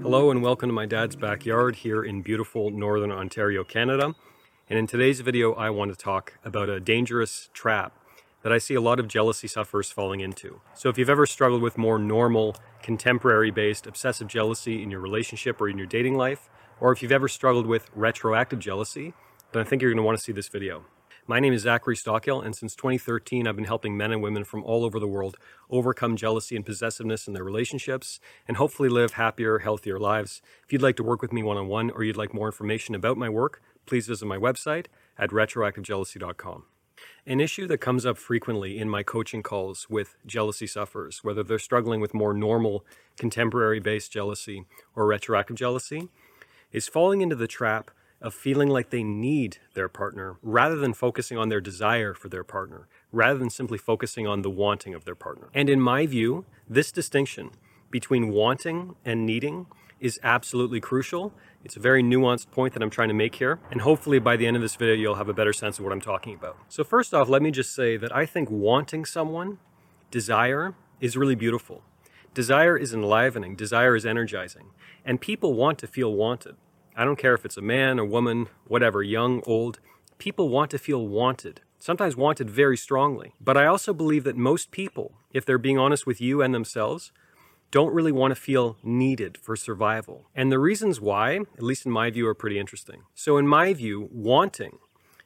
Hello and welcome to my dad's backyard here in beautiful northern Ontario, Canada. And in today's video, I want to talk about a dangerous trap that I see a lot of jealousy sufferers falling into. So if you've ever struggled with more normal, contemporary based obsessive jealousy in your relationship or in your dating life, or if you've ever struggled with retroactive jealousy, then I think you're going to want to see this video. My name is Zachary Stockill, and since 2013, I've been helping men and women from all over the world overcome jealousy and possessiveness in their relationships and hopefully live happier, healthier lives. If you'd like to work with me one on one or you'd like more information about my work, please visit my website at retroactivejealousy.com. An issue that comes up frequently in my coaching calls with jealousy sufferers, whether they're struggling with more normal, contemporary based jealousy or retroactive jealousy, is falling into the trap of feeling like they need their partner rather than focusing on their desire for their partner, rather than simply focusing on the wanting of their partner. And in my view, this distinction between wanting and needing is absolutely crucial. It's a very nuanced point that I'm trying to make here, and hopefully by the end of this video, you'll have a better sense of what I'm talking about. So, first off, let me just say that I think wanting someone, desire, is really beautiful. Desire is enlivening, desire is energizing, and people want to feel wanted. I don't care if it's a man, a woman, whatever, young, old, people want to feel wanted, sometimes wanted very strongly. But I also believe that most people, if they're being honest with you and themselves, don't really want to feel needed for survival. And the reasons why, at least in my view, are pretty interesting. So, in my view, wanting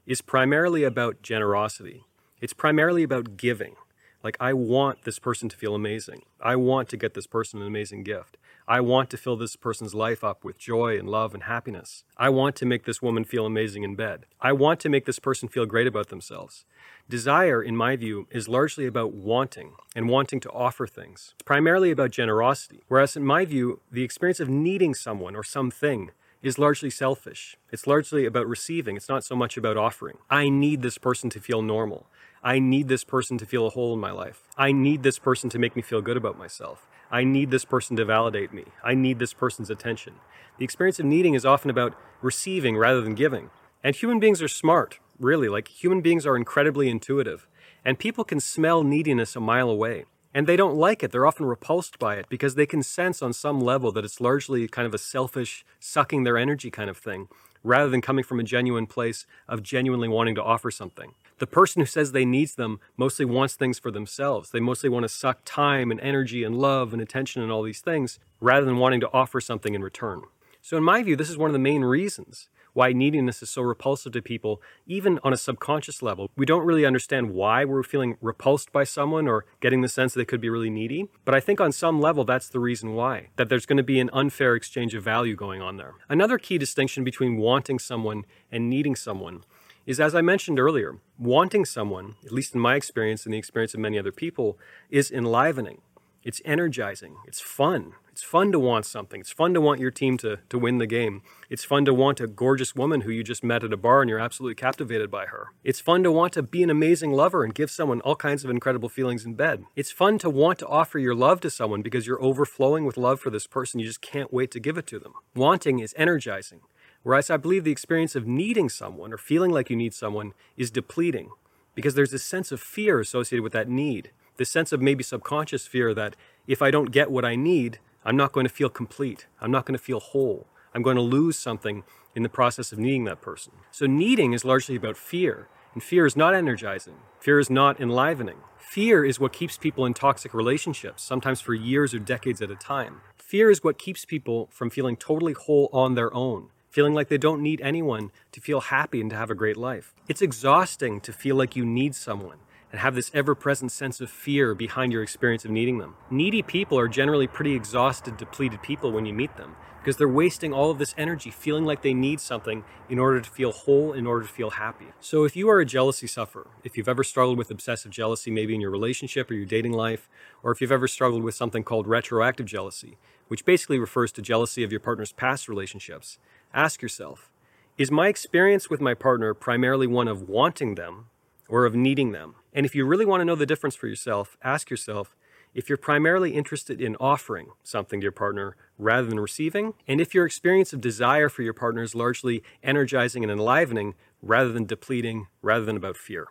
is primarily about generosity, it's primarily about giving. Like, I want this person to feel amazing. I want to get this person an amazing gift. I want to fill this person's life up with joy and love and happiness. I want to make this woman feel amazing in bed. I want to make this person feel great about themselves. Desire, in my view, is largely about wanting and wanting to offer things. It's primarily about generosity. Whereas, in my view, the experience of needing someone or something is largely selfish. It's largely about receiving. It's not so much about offering. I need this person to feel normal. I need this person to feel a hole in my life. I need this person to make me feel good about myself. I need this person to validate me. I need this person's attention. The experience of needing is often about receiving rather than giving. And human beings are smart, really. Like, human beings are incredibly intuitive. And people can smell neediness a mile away. And they don't like it. They're often repulsed by it because they can sense on some level that it's largely kind of a selfish, sucking their energy kind of thing, rather than coming from a genuine place of genuinely wanting to offer something. The person who says they needs them mostly wants things for themselves. They mostly want to suck time and energy and love and attention and all these things rather than wanting to offer something in return. So, in my view, this is one of the main reasons why neediness is so repulsive to people, even on a subconscious level. We don't really understand why we're feeling repulsed by someone or getting the sense that they could be really needy. But I think on some level, that's the reason why, that there's going to be an unfair exchange of value going on there. Another key distinction between wanting someone and needing someone is as I mentioned earlier, wanting someone, at least in my experience and the experience of many other people, is enlivening. It's energizing. It's fun. It's fun to want something. It's fun to want your team to, to win the game. It's fun to want a gorgeous woman who you just met at a bar and you're absolutely captivated by her. It's fun to want to be an amazing lover and give someone all kinds of incredible feelings in bed. It's fun to want to offer your love to someone because you're overflowing with love for this person. You just can't wait to give it to them. Wanting is energizing. Whereas I believe the experience of needing someone or feeling like you need someone is depleting because there's this sense of fear associated with that need. This sense of maybe subconscious fear that if I don't get what I need, I'm not going to feel complete. I'm not going to feel whole. I'm going to lose something in the process of needing that person. So, needing is largely about fear, and fear is not energizing. Fear is not enlivening. Fear is what keeps people in toxic relationships, sometimes for years or decades at a time. Fear is what keeps people from feeling totally whole on their own feeling like they don't need anyone to feel happy and to have a great life. It's exhausting to feel like you need someone and have this ever present sense of fear behind your experience of needing them. Needy people are generally pretty exhausted, depleted people when you meet them because they're wasting all of this energy feeling like they need something in order to feel whole, in order to feel happy. So, if you are a jealousy sufferer, if you've ever struggled with obsessive jealousy, maybe in your relationship or your dating life, or if you've ever struggled with something called retroactive jealousy, which basically refers to jealousy of your partner's past relationships, Ask yourself Is my experience with my partner primarily one of wanting them or of needing them? And if you really want to know the difference for yourself, ask yourself if you're primarily interested in offering something to your partner rather than receiving, and if your experience of desire for your partner is largely energizing and enlivening rather than depleting, rather than about fear.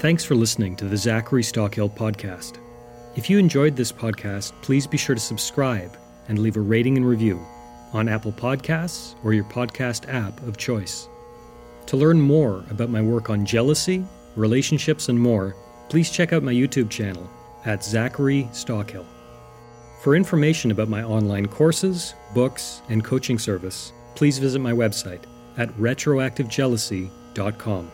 Thanks for listening to the Zachary Stockill podcast. If you enjoyed this podcast, please be sure to subscribe and leave a rating and review on Apple Podcasts or your podcast app of choice. To learn more about my work on jealousy, relationships, and more, please check out my YouTube channel at Zachary Stockill. For information about my online courses, books, and coaching service, please visit my website at retroactivejealousy.com.